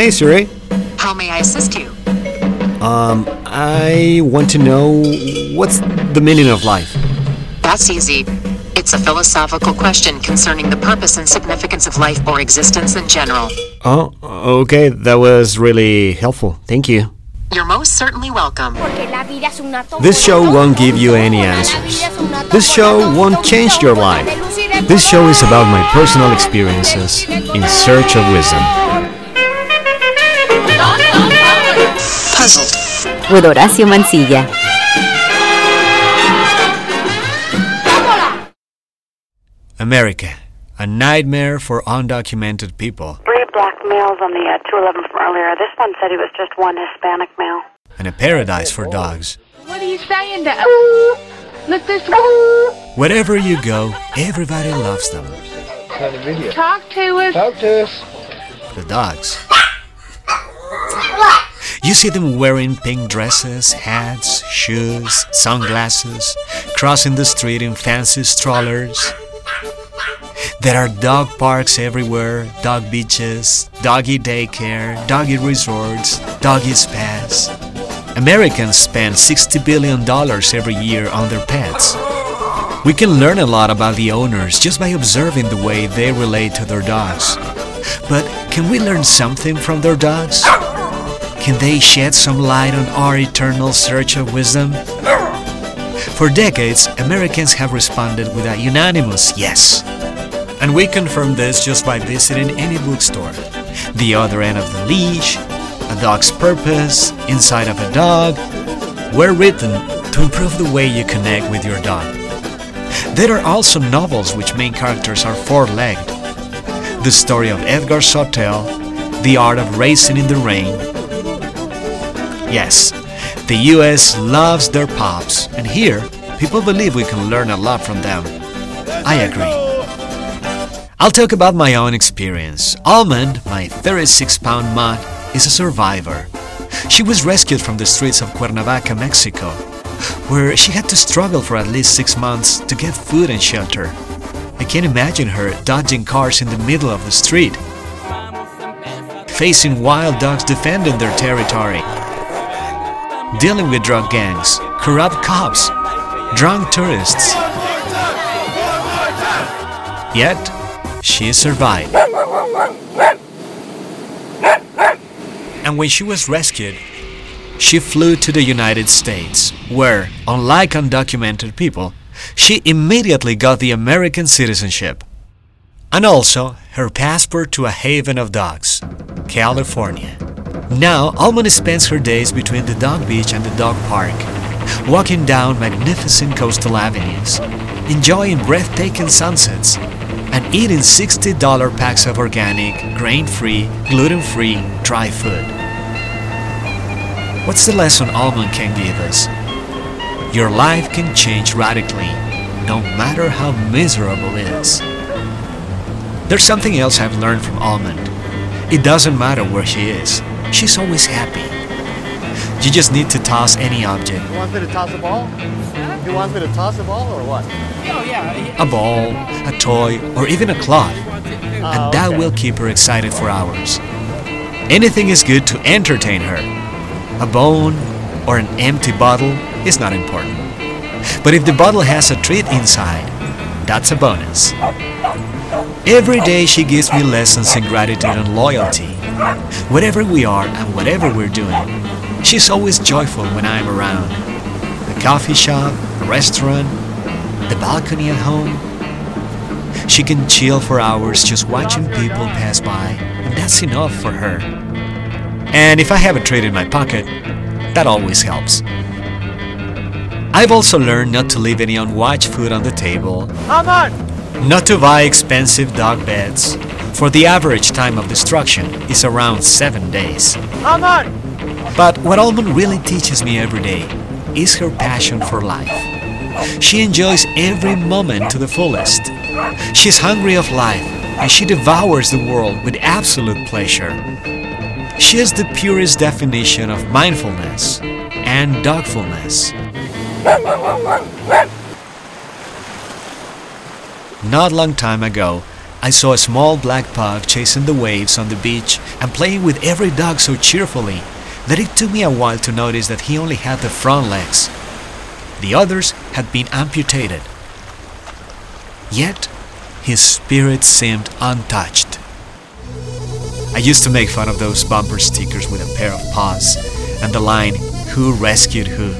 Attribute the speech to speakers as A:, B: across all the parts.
A: Hey Siri.
B: How may I assist you?
A: Um, I want to know what's the meaning of life?
B: That's easy. It's a philosophical question concerning the purpose and significance of life or existence in general.
A: Oh, okay, that was really helpful. Thank you.
B: You're most certainly welcome.
A: This show won't give you any answers. This show won't change your life. This show is about my personal experiences in search of wisdom.
B: Puzzled.
C: With Horacio Mancilla.
A: America, a nightmare for undocumented people,
D: Three black males on the uh, 211 from earlier. This one said he was just one Hispanic male.
A: and a paradise for dogs.
E: What are you saying to Look this
A: Wherever you go, everybody loves them.
E: Talk to us. Talk to us.
A: The dogs. You see them wearing pink dresses, hats, shoes, sunglasses, crossing the street in fancy strollers. There are dog parks everywhere, dog beaches, doggy daycare, doggy resorts, doggy spas. Americans spend $60 billion every year on their pets. We can learn a lot about the owners just by observing the way they relate to their dogs. But can we learn something from their dogs? Can they shed some light on our eternal search of wisdom? For decades, Americans have responded with a unanimous yes. And we confirm this just by visiting any bookstore. The other end of the leash, a dog's purpose, inside of a dog, were written to improve the way you connect with your dog. There are also novels which main characters are four-legged. The story of Edgar Sawtelle, The Art of Racing in the Rain. Yes, the US loves their pups, and here, people believe we can learn a lot from them. I agree. I'll talk about my own experience. Almond, my 36 pound mutt, is a survivor. She was rescued from the streets of Cuernavaca, Mexico, where she had to struggle for at least six months to get food and shelter. I can't imagine her dodging cars in the middle of the street, facing wild dogs defending their territory, dealing with drug gangs, corrupt cops, drunk tourists. Yet, she survived. And when she was rescued, she flew to the United States, where, unlike undocumented people, she immediately got the American citizenship. And also her passport to a haven of dogs, California. Now, Almond spends her days between the dog beach and the dog park, walking down magnificent coastal avenues, enjoying breathtaking sunsets, and eating $60 packs of organic, grain free, gluten free, dry food. What's the lesson Almond can give us? Your life can change radically, no matter how miserable it is. There's something else I've learned from Almond. It doesn't matter where she is, she's always happy. You just need to toss any object
F: He wants me to toss a ball? He wants me to toss a ball or what? Oh, yeah.
A: a ball, a toy, or even a cloth, ah, and that will keep her excited for hours. Anything is good to entertain her. A bone or an empty bottle is not important. But if the bottle has a treat inside, that's a bonus. Every day she gives me lessons in gratitude and loyalty. Wherever we are and whatever we're doing, she's always joyful when I'm around. The coffee shop, a restaurant, the balcony at home. She can chill for hours just watching people pass by, and that's enough for her. And if I have a treat in my pocket, that always helps. I've also learned not to leave any unwatched food on the table,
F: How?
A: Not to buy expensive dog beds, for the average time of destruction is around seven days.
F: How?
A: But what Almond really teaches me every day is her passion for life. She enjoys every moment to the fullest. She's hungry of life and she devours the world with absolute pleasure. She is the purest definition of mindfulness and dogfulness. Not long time ago, I saw a small black pug chasing the waves on the beach and playing with every dog so cheerfully that it took me a while to notice that he only had the front legs. The others had been amputated. Yet, his spirit seemed untouched. I used to make fun of those bumper stickers with a pair of paws and the line, Who rescued who?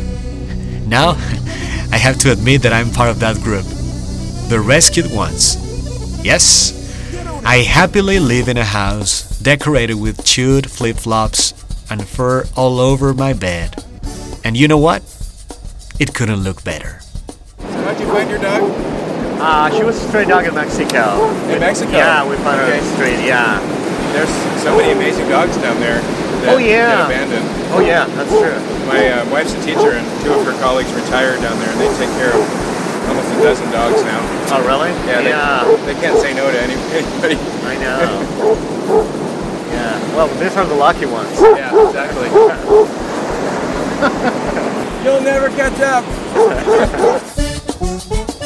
A: Now, I have to admit that I'm part of that group. The rescued ones. Yes, I happily live in a house decorated with chewed flip flops and fur all over my bed. And you know what? It couldn't look better.
G: So How'd you find your dog?
F: Uh, she was a stray dog in Mexico.
G: In Mexico?
F: Yeah, we found her
G: Okay.
F: on the street, yeah.
G: There's so many amazing dogs down there. That
F: Oh, yeah.
G: Get abandoned.
F: Oh, yeah, that's true.
G: My uh, wife's a teacher, and two of her colleagues retired down there, and they take care of almost a dozen dogs now.
F: Oh, really?
G: Yeah, they,
F: yeah.
G: they can't say no to anybody.
F: I know. yeah. Well, these are the lucky ones.
G: Yeah, exactly. You'll never catch up.